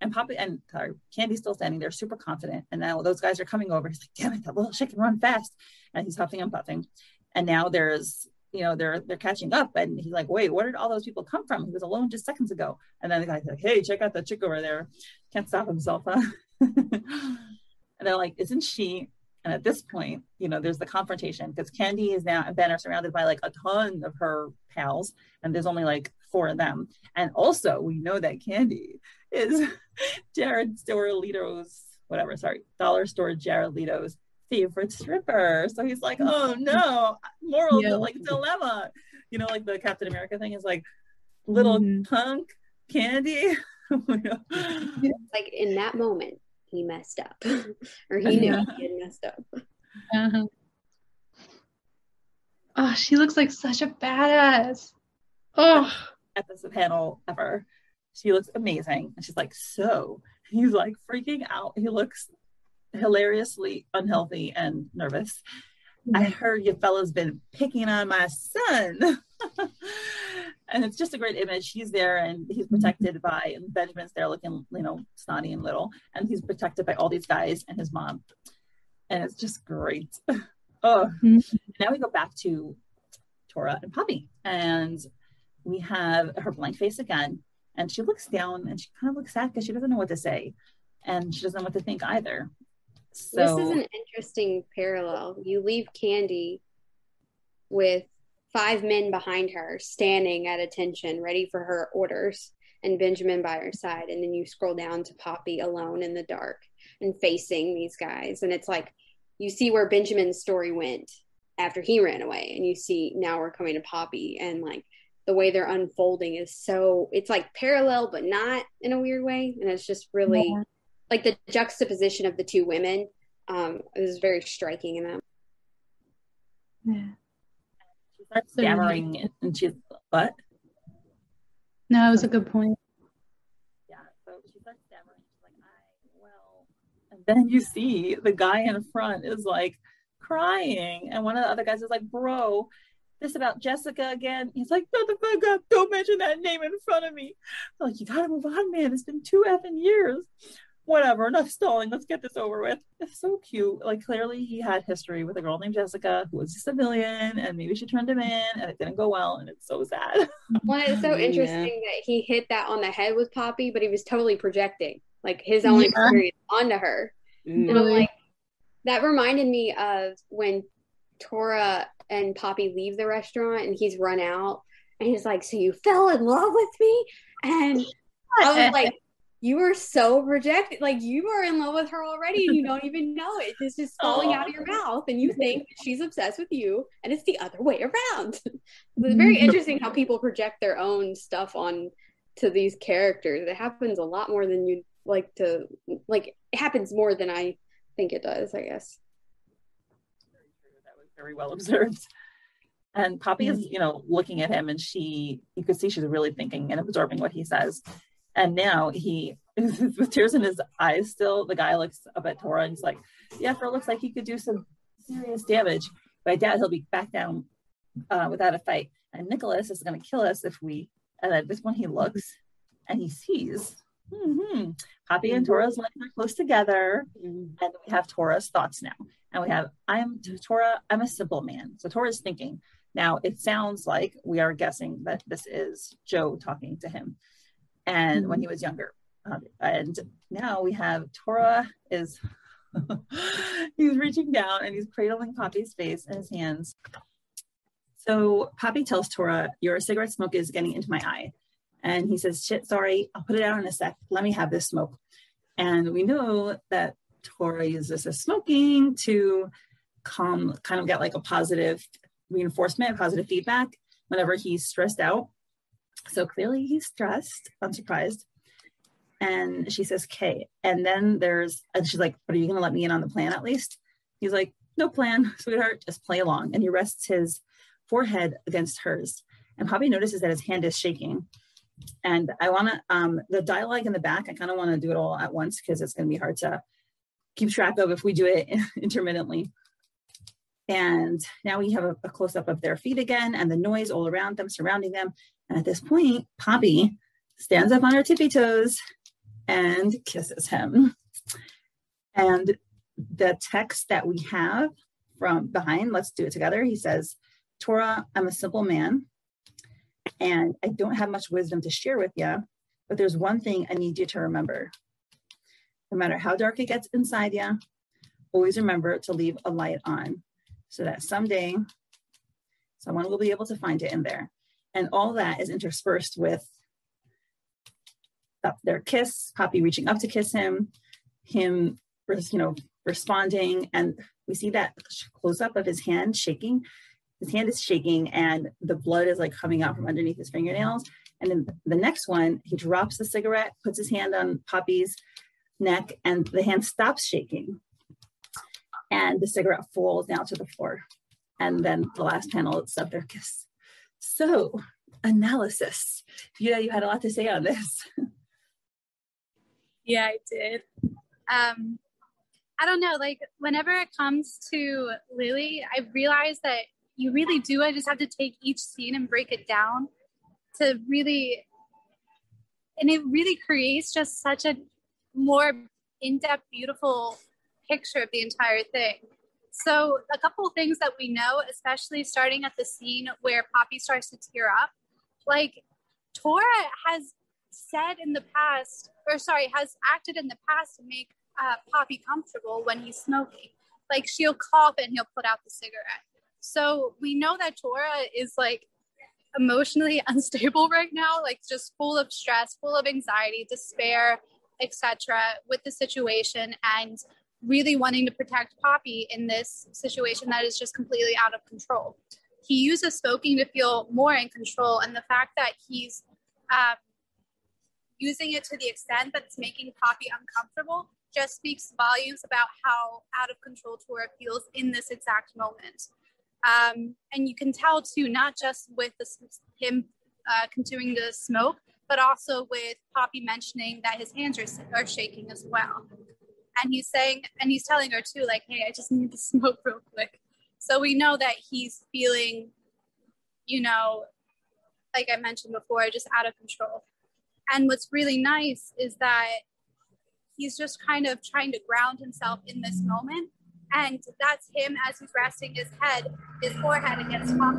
And Poppy and sorry, Candy's still standing there, super confident. And now those guys are coming over. He's like, damn it, that little shit can run fast. And he's huffing and puffing and now there's you know they're they're catching up. And he's like wait where did all those people come from? He was alone just seconds ago. And then the guy's like hey check out that chick over there. Can't stop himself huh? And they're like isn't she? And at this point you know there's the confrontation because candy is now and ben are surrounded by like a ton of her pals and there's only like four of them. And also we know that candy is jared store leto's whatever sorry dollar store jared leto's favorite stripper. So he's like, oh no, moral yeah. like dilemma. You know, like the Captain America thing is like little mm-hmm. punk candy. like in that moment, he messed up, or he knew he had messed up. Uh-huh. Oh, she looks like such a badass. Oh, episode panel ever. She looks amazing, and she's like, so. He's like freaking out. He looks hilariously unhealthy and nervous. I heard your you fellas been picking on my son. and it's just a great image. He's there and he's protected by and Benjamin's there looking, you know, snotty and little. And he's protected by all these guys and his mom. And it's just great. oh mm-hmm. now we go back to Tora and Poppy. And we have her blank face again. And she looks down and she kind of looks sad because she doesn't know what to say. And she doesn't know what to think either. So this is an interesting parallel. You leave Candy with five men behind her, standing at attention, ready for her orders, and Benjamin by her side. And then you scroll down to Poppy alone in the dark and facing these guys. And it's like you see where Benjamin's story went after he ran away. And you see now we're coming to Poppy and like the way they're unfolding is so it's like parallel but not in a weird way. And it's just really yeah like the juxtaposition of the two women um is very striking in them. Yeah. She starts stammering and she's what? No, it was a good point. Yeah, so she starts stammering. She's like, I well and then you see the guy in front is like crying and one of the other guys is like, bro, this about Jessica again. He's like, "No, the fuck up. Don't mention that name in front of me. I'm like, you gotta move on, man. It's been two effing years whatever, enough stalling. Let's get this over with. It's so cute. Like clearly he had history with a girl named Jessica who was a civilian and maybe she turned him in and it didn't go well and it's so sad. Well, it's so interesting yeah. that he hit that on the head with Poppy, but he was totally projecting like his own yeah. experience onto her. Mm. And I'm like, that reminded me of when Tora and Poppy leave the restaurant and he's run out and he's like, So you fell in love with me? And I was like, you are so rejected. Like you are in love with her already and you don't even know it. It's just falling Aww. out of your mouth and you think she's obsessed with you and it's the other way around. it's very mm-hmm. interesting how people project their own stuff on to these characters. It happens a lot more than you'd like to like it happens more than I think it does, I guess. That was very well observed. And Poppy is, you know, looking at him and she, you could see she's really thinking and absorbing what he says. And now he, with tears in his eyes still, the guy looks up at Tora and he's like, yeah, it looks like he could do some serious damage. But I doubt he'll be back down uh, without a fight. And Nicholas is going to kill us if we, and at this point he looks and he sees mm-hmm. Poppy and Tora's legs are close together. Mm-hmm. And we have Tora's thoughts now. And we have, I'm Tora, I'm a simple man. So Tora's thinking, now, it sounds like we are guessing that this is Joe talking to him and mm-hmm. when he was younger. Um, and now we have Tora is he's reaching down and he's cradling Poppy's face in his hands. So Poppy tells Tora, Your cigarette smoke is getting into my eye. And he says, Shit, sorry, I'll put it out in a sec. Let me have this smoke. And we know that Tora uses this smoking to calm, kind of get like a positive reinforcement, positive feedback whenever he's stressed out. So clearly he's stressed, unsurprised. And she says, K. And then there's, and she's like, But are you going to let me in on the plan at least? He's like, No plan, sweetheart, just play along. And he rests his forehead against hers. And Poppy notices that his hand is shaking. And I want to, um, the dialogue in the back, I kind of want to do it all at once because it's going to be hard to keep track of if we do it intermittently. And now we have a, a close up of their feet again and the noise all around them, surrounding them. And at this point, Poppy stands up on her tippy toes and kisses him. And the text that we have from behind, let's do it together. He says, Tora, I'm a simple man and I don't have much wisdom to share with you, but there's one thing I need you to remember. No matter how dark it gets inside you, always remember to leave a light on so that someday someone will be able to find it in there. And all that is interspersed with their kiss, Poppy reaching up to kiss him, him, you know, responding. And we see that close up of his hand shaking. His hand is shaking and the blood is like coming out from underneath his fingernails. And then the next one, he drops the cigarette, puts his hand on Poppy's neck, and the hand stops shaking and the cigarette falls down to the floor. And then the last panel their kiss. So, analysis. Yeah, you had a lot to say on this. yeah, I did. Um, I don't know, like whenever it comes to Lily, I realize that you really do. I just have to take each scene and break it down to really, and it really creates just such a more in depth, beautiful picture of the entire thing. So, a couple things that we know, especially starting at the scene where Poppy starts to tear up, like Tora has said in the past, or sorry, has acted in the past to make uh, Poppy comfortable when he's smoking. Like she'll cough and he'll put out the cigarette. So we know that Tora is like emotionally unstable right now, like just full of stress, full of anxiety, despair, etc. with the situation and really wanting to protect Poppy in this situation that is just completely out of control. He uses smoking to feel more in control, and the fact that he's um, using it to the extent that it's making Poppy uncomfortable just speaks volumes about how out of control Tora feels in this exact moment. Um, and you can tell too, not just with the, him uh, continuing to smoke, but also with Poppy mentioning that his hands are, are shaking as well and he's saying and he's telling her too like hey i just need to smoke real quick. So we know that he's feeling you know like i mentioned before just out of control. And what's really nice is that he's just kind of trying to ground himself in this moment. And that's him as he's resting his head his forehead against top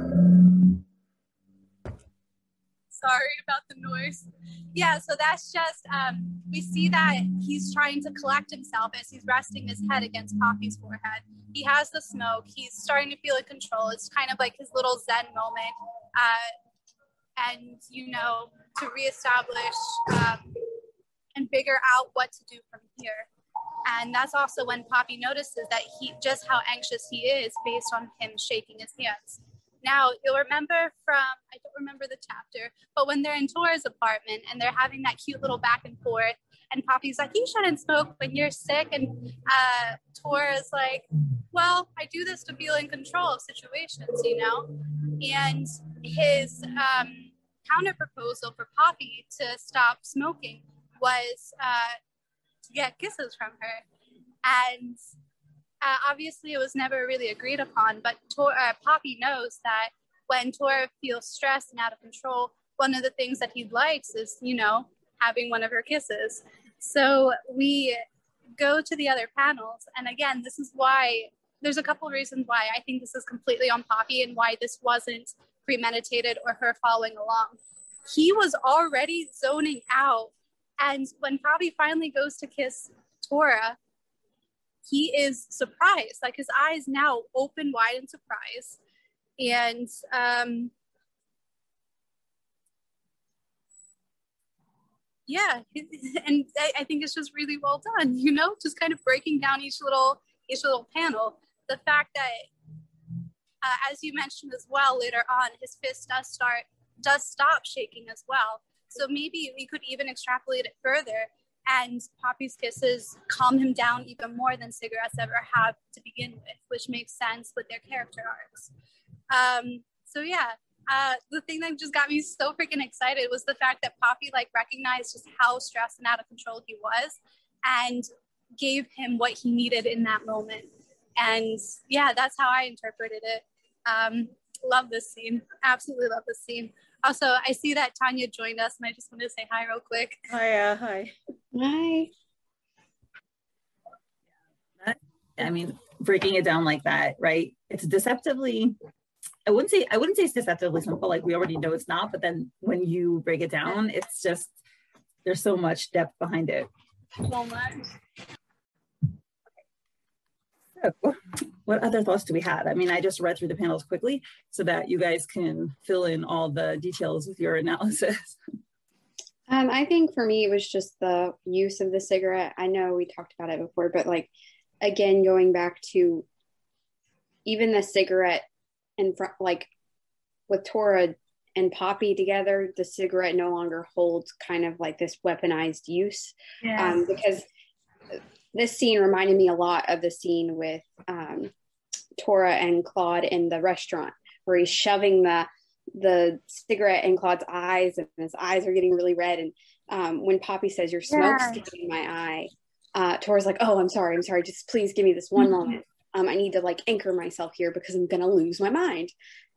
sorry about the noise. Yeah, so that's just, um, we see that he's trying to collect himself as he's resting his head against Poppy's forehead. He has the smoke, he's starting to feel in control. It's kind of like his little Zen moment. Uh, and, you know, to reestablish um, and figure out what to do from here. And that's also when Poppy notices that he just how anxious he is based on him shaking his hands. Now, you'll remember from, I don't remember the chapter, but when they're in Tora's apartment and they're having that cute little back and forth, and Poppy's like, You shouldn't smoke when you're sick. And uh, Tora's like, Well, I do this to feel in control of situations, you know? And his um, counter proposal for Poppy to stop smoking was uh, to get kisses from her. And uh, obviously, it was never really agreed upon, but Tor- uh, Poppy knows that when Tora feels stressed and out of control, one of the things that he likes is, you know, having one of her kisses. So we go to the other panels. And again, this is why there's a couple reasons why I think this is completely on Poppy and why this wasn't premeditated or her following along. He was already zoning out. And when Poppy finally goes to kiss Tora, he is surprised. Like his eyes now open wide in surprise. And um, yeah, and I, think it's just really well done, you know, just kind of breaking down each little each little panel. The fact that uh, as you mentioned as well later on, his fist does start does stop shaking as well. So maybe we could even extrapolate it further and Poppy's kisses calm him down even more than cigarettes ever have to begin with, which makes sense with their character arcs. Um, so yeah, uh, the thing that just got me so freaking excited was the fact that Poppy like recognized just how stressed and out of control he was, and gave him what he needed in that moment. And yeah, that's how I interpreted it. Um, love this scene. Absolutely love this scene. Also, I see that Tanya joined us, and I just wanted to say hi real quick. Hi, uh, hi. Hi. I mean, breaking it down like that, right? It's deceptively. I wouldn't say I wouldn't say it's deceptively simple. Like we already know it's not, but then when you break it down, it's just there's so much depth behind it. So much. So, what other thoughts do we have? I mean, I just read through the panels quickly so that you guys can fill in all the details with your analysis. Um, I think for me, it was just the use of the cigarette. I know we talked about it before, but like, again, going back to even the cigarette in front, like with Tora and Poppy together, the cigarette no longer holds kind of like this weaponized use. Yes. Um, because this scene reminded me a lot of the scene with um, Tora and Claude in the restaurant where he's shoving the the cigarette in Claude's eyes and his eyes are getting really red. And um, when Poppy says, Your smoke's yeah. getting in my eye, uh, Tora's like, Oh, I'm sorry, I'm sorry. Just please give me this one mm-hmm. moment. Um, I need to like anchor myself here because I'm gonna lose my mind.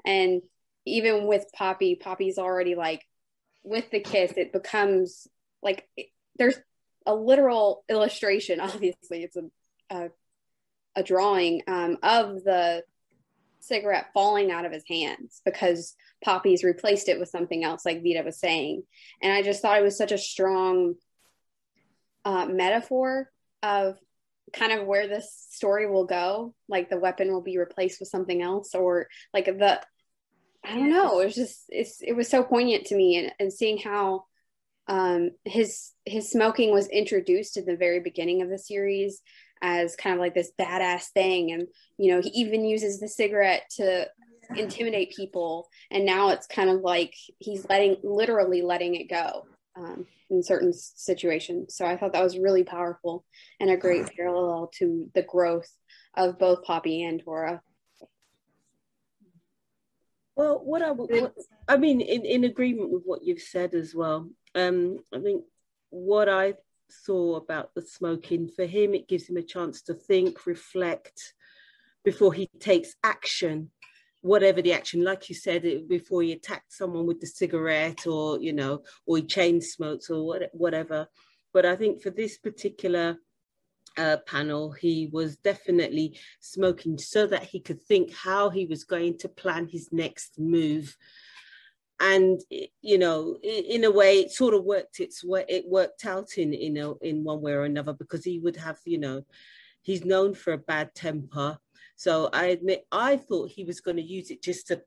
And even with Poppy, Poppy's already like with the kiss, it becomes like there's a literal illustration. Obviously, it's a a, a drawing um, of the cigarette falling out of his hands because Poppy's replaced it with something else, like Vita was saying. And I just thought it was such a strong uh, metaphor of kind of where this story will go. Like the weapon will be replaced with something else, or like the I don't know. It was just it's it was so poignant to me, and, and seeing how um, his his smoking was introduced in the very beginning of the series as kind of like this badass thing, and you know he even uses the cigarette to intimidate people, and now it's kind of like he's letting literally letting it go um, in certain situations. So I thought that was really powerful and a great parallel to the growth of both Poppy and Tora. Well, what I, what, I mean, in, in agreement with what you've said as well, um, I think what I saw about the smoking for him, it gives him a chance to think, reflect before he takes action, whatever the action. Like you said, before he attacked someone with the cigarette, or you know, or he chain smokes, or what, whatever. But I think for this particular uh, panel, he was definitely smoking so that he could think how he was going to plan his next move and you know in a way it sort of worked its way it worked out in you know in one way or another because he would have you know he's known for a bad temper. So i admit i thought he was going to use it just to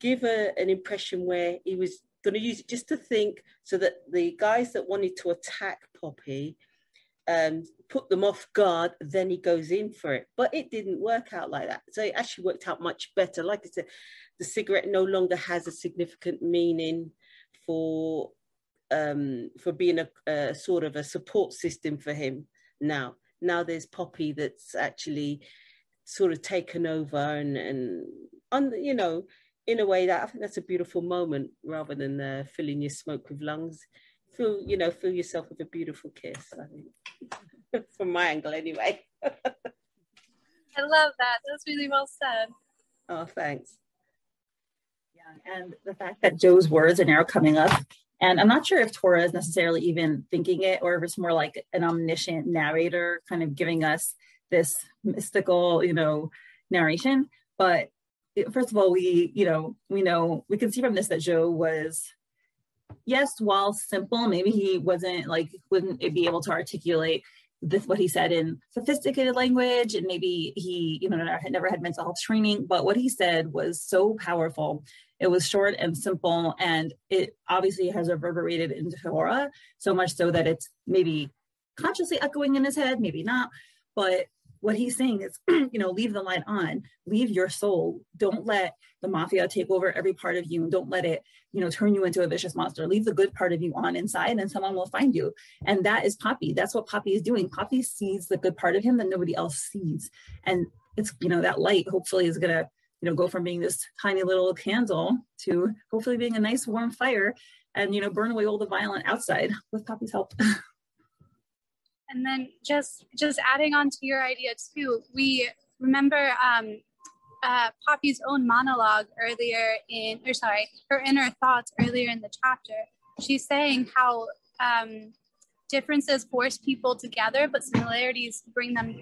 give a, an impression where he was going to use it just to think so that the guys that wanted to attack Poppy um, put them off guard, then he goes in for it. But it didn't work out like that. So it actually worked out much better. Like I said, the cigarette no longer has a significant meaning for um, for being a, a sort of a support system for him now. Now there's Poppy that's actually sort of taken over and and on you know in a way that I think that's a beautiful moment rather than uh, filling your smoke with lungs. Fill you know fill yourself with a beautiful kiss. I think from my angle anyway. I love that. That's really well said. Oh, thanks. Yeah, and the fact that Joe's words are now coming up and I'm not sure if Tora is necessarily even thinking it or if it's more like an omniscient narrator kind of giving us this mystical, you know, narration. But first of all, we, you know, we know, we can see from this that Joe was, yes, while simple, maybe he wasn't like, wouldn't be able to articulate this what he said in sophisticated language and maybe he you know had never had mental health training but what he said was so powerful it was short and simple, and it obviously has reverberated into Tora so much so that it's maybe consciously echoing in his head, maybe not. But what he's saying is, you know, leave the light on, leave your soul. Don't let the mafia take over every part of you. Don't let it, you know, turn you into a vicious monster. Leave the good part of you on inside and someone will find you. And that is Poppy. That's what Poppy is doing. Poppy sees the good part of him that nobody else sees. And it's, you know, that light hopefully is going to you know, go from being this tiny little candle to hopefully being a nice warm fire and, you know, burn away all the violent outside with Poppy's help. and then just just adding on to your idea too, we remember um, uh, Poppy's own monologue earlier in, or sorry, her inner thoughts earlier in the chapter. She's saying how um, differences force people together, but similarities bring them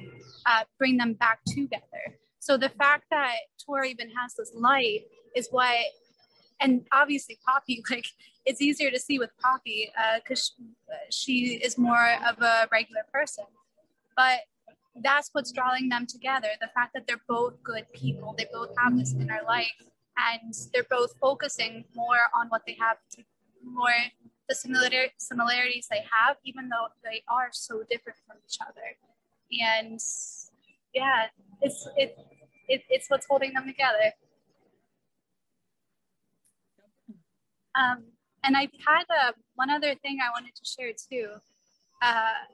uh, bring them back together. So the fact that Tora even has this light is what, and obviously Poppy, like it's easier to see with Poppy because uh, she, is more of a regular person. But that's what's drawing them together. The fact that they're both good people, they both have this inner light, and they're both focusing more on what they have, to, more the similar similarities they have, even though they are so different from each other. And yeah, it's it, it it's what's holding them together. Um, and I had uh, one other thing I wanted to share too. Uh,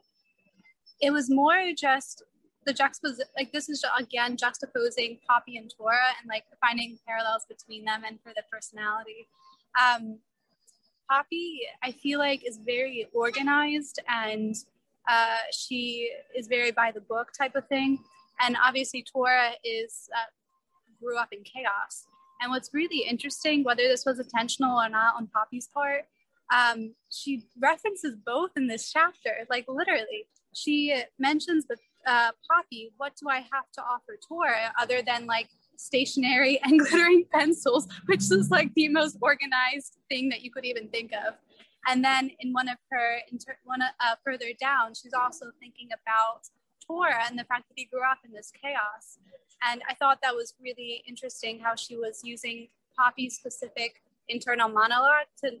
it was more just the juxtapose like this is again juxtaposing Poppy and Tora and like finding parallels between them and for the personality. Um, Poppy, I feel like, is very organized and uh, she is very by the book type of thing. And obviously, Tora is uh, grew up in chaos. And what's really interesting, whether this was intentional or not on Poppy's part, um, she references both in this chapter. Like literally, she mentions with uh, Poppy, "What do I have to offer Tora other than like stationery and glittering pencils?" Which is like the most organized thing that you could even think of. And then in one of her, inter- one uh, further down, she's also thinking about Tora and the fact that he grew up in this chaos. And I thought that was really interesting how she was using Poppy's specific internal monologue to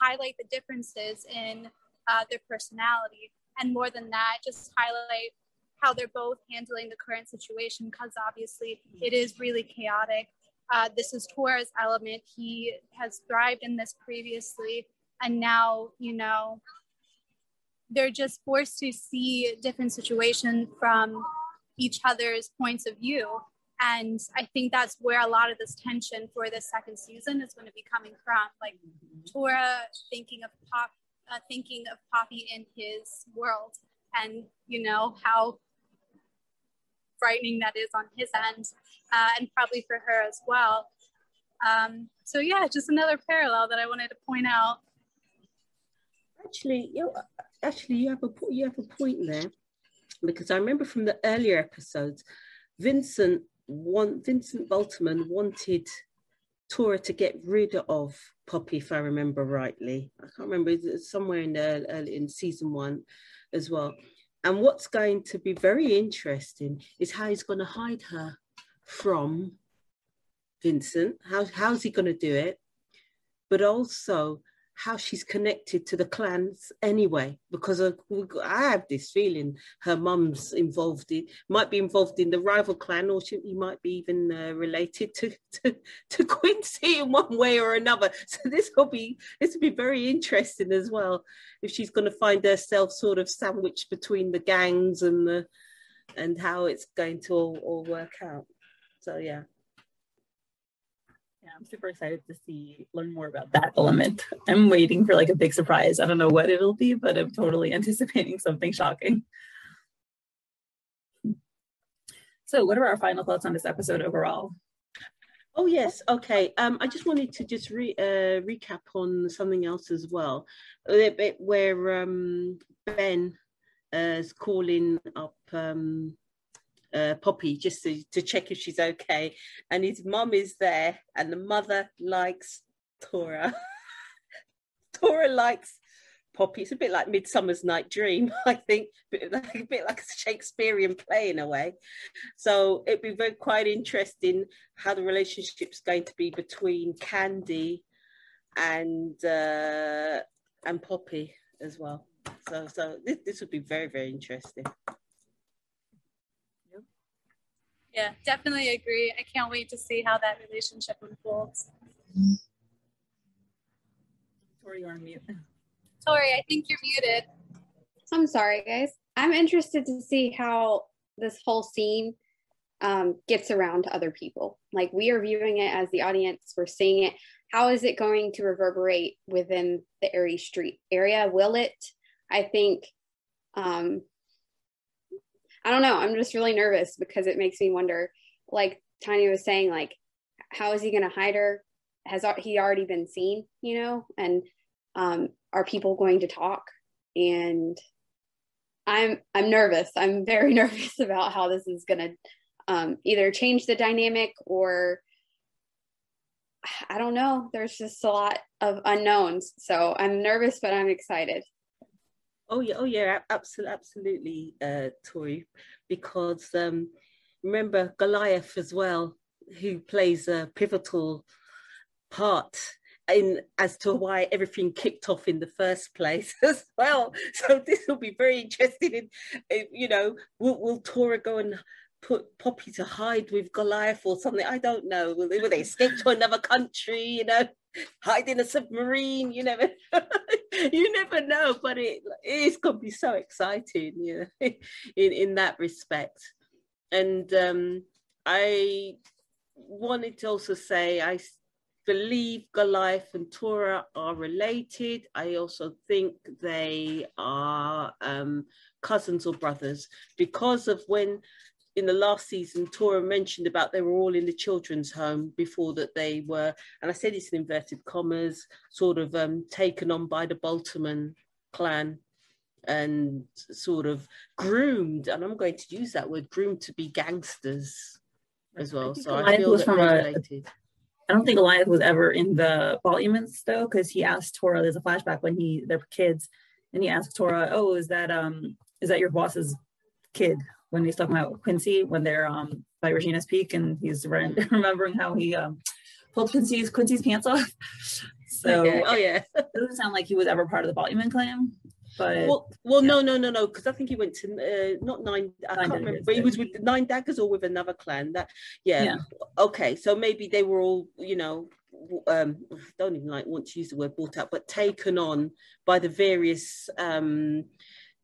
highlight the differences in uh, their personality. And more than that, just highlight how they're both handling the current situation because obviously it is really chaotic. Uh, this is Tora's element. He has thrived in this previously. And now, you know, they're just forced to see different situations from each other's points of view. And i think that's where a lot of this tension for this second season is going to be coming from. Like tora thinking of pop uh, thinking of poppy in his world and you know how frightening that is on his end uh, and probably for her as well. Um, so yeah just another parallel that i wanted to point out. Actually you actually you have a you have a point there because I remember from the earlier episodes, Vincent want Vincent Baltimore wanted Tora to get rid of Poppy, if I remember rightly. I can't remember it's somewhere in the early in season one as well. And what's going to be very interesting is how he's going to hide her from Vincent. How how's he going to do it? but also how she's connected to the clans anyway because I have this feeling her mum's involved in might be involved in the rival clan or she might be even uh, related to, to to Quincy in one way or another. So this will be this will be very interesting as well if she's going to find herself sort of sandwiched between the gangs and the and how it's going to all, all work out. So yeah yeah, I'm super excited to see learn more about that element. I'm waiting for like a big surprise. I don't know what it'll be, but I'm totally anticipating something shocking. So, what are our final thoughts on this episode overall? Oh yes, okay. Um, I just wanted to just re, uh, recap on something else as well, a bit where um, Ben uh, is calling up um, uh, Poppy just to, to check if she's okay. And his mum is there, and the mother likes Tora. Tora likes Poppy. It's a bit like Midsummer's Night Dream, I think, a bit like a Shakespearean play in a way. So it'd be very quite interesting how the relationship's going to be between Candy and uh, and Poppy as well. So so this, this would be very very interesting. Yeah, definitely agree. I can't wait to see how that relationship unfolds. Tori, you're on mute. Tori, I think you're muted. I'm sorry, guys. I'm interested to see how this whole scene um, gets around to other people. Like we are viewing it as the audience, we're seeing it. How is it going to reverberate within the Ares Street area? Will it? I think um, I don't know. I'm just really nervous because it makes me wonder, like Tanya was saying, like, how is he going to hide her? Has he already been seen, you know? And um, are people going to talk? And I'm I'm nervous. I'm very nervous about how this is going to um, either change the dynamic or I don't know. There's just a lot of unknowns. So I'm nervous, but I'm excited. Oh yeah, oh yeah, absolutely, absolutely, uh, Tori, because um, remember Goliath as well, who plays a pivotal part in as to why everything kicked off in the first place as well. So this will be very interesting. In, in you know, will, will Tora go and put Poppy to hide with Goliath or something? I don't know. Will will they escape to another country? You know, hide in a submarine. You never, you never know. But it it's gonna be so exciting, you know, in in that respect. And um, I wanted to also say I believe Goliath and Tora are related. I also think they are um, cousins or brothers because of when in the last season, Tora mentioned about they were all in the children's home before that they were, and I said it's in inverted commas, sort of um, taken on by the Baltimore clan and sort of groomed, and I'm going to use that word, groomed to be gangsters as well. I so I feel that related. I don't think Goliath was ever in the Baltimores though, because he asked Tora. There's a flashback when he they're kids, and he asked Tora, "Oh, is that um is that your boss's kid?" When he's talking about Quincy when they're um by Regina's Peak and he's re- remembering how he um pulled Quincy's Quincy's pants off. So okay. oh yeah, it doesn't sound like he was ever part of the Baltimore clan. But well, well, yeah. no, no, no, no, because I think he went to uh, not nine. I nine can't remember. But he was with nine daggers or with another clan. That yeah. yeah. Okay, so maybe they were all you know um, don't even like want to use the word brought up, but taken on by the various um,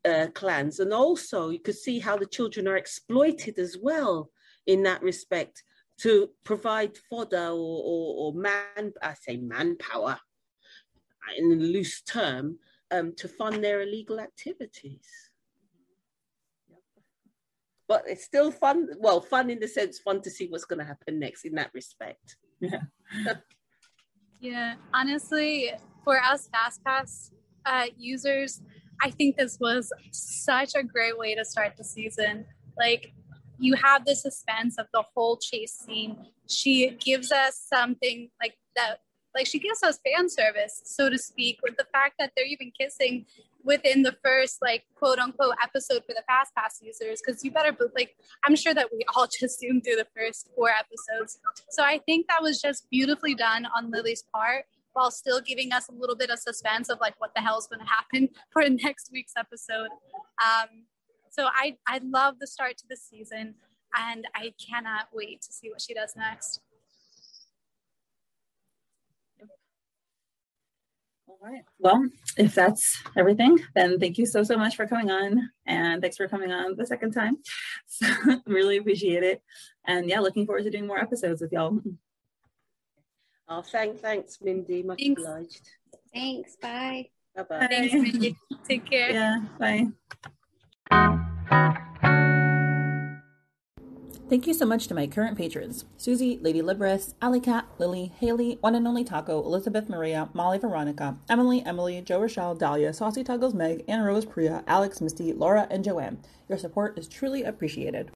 uh, clans. And also, you could see how the children are exploited as well in that respect to provide fodder or, or, or man, I say manpower in a loose term, um, to fund their illegal activities. But it's still fun. Well, fun in the sense, fun to see what's going to happen next in that respect. Yeah. yeah. Honestly, for us FastPass uh, users, I think this was such a great way to start the season. Like, you have the suspense of the whole chase scene. She gives us something like that, like, she gives us fan service, so to speak, with the fact that they're even kissing within the first, like, quote unquote episode for the Fast Pass users. Because you better, like, I'm sure that we all just zoomed through the first four episodes. So I think that was just beautifully done on Lily's part while still giving us a little bit of suspense of like what the hell is going to happen for next week's episode. Um, so I, I love the start to the season and I cannot wait to see what she does next. All right. Well, if that's everything, then thank you so, so much for coming on. And thanks for coming on the second time. So really appreciate it. And yeah, looking forward to doing more episodes with y'all. Oh, thank, thanks, Mindy. Much thanks. obliged. Thanks. Bye. Bye-bye. Thanks, Mindy. Take care. Yeah. Bye. Thank you so much to my current patrons Susie, Lady Libris, Alley Cat, Lily, Haley, One and Only Taco, Elizabeth Maria, Molly Veronica, Emily, Emily, Joe Rochelle, Dahlia, Saucy Tuggles Meg, Anna Rose Priya, Alex, Misty, Laura, and Joanne. Your support is truly appreciated.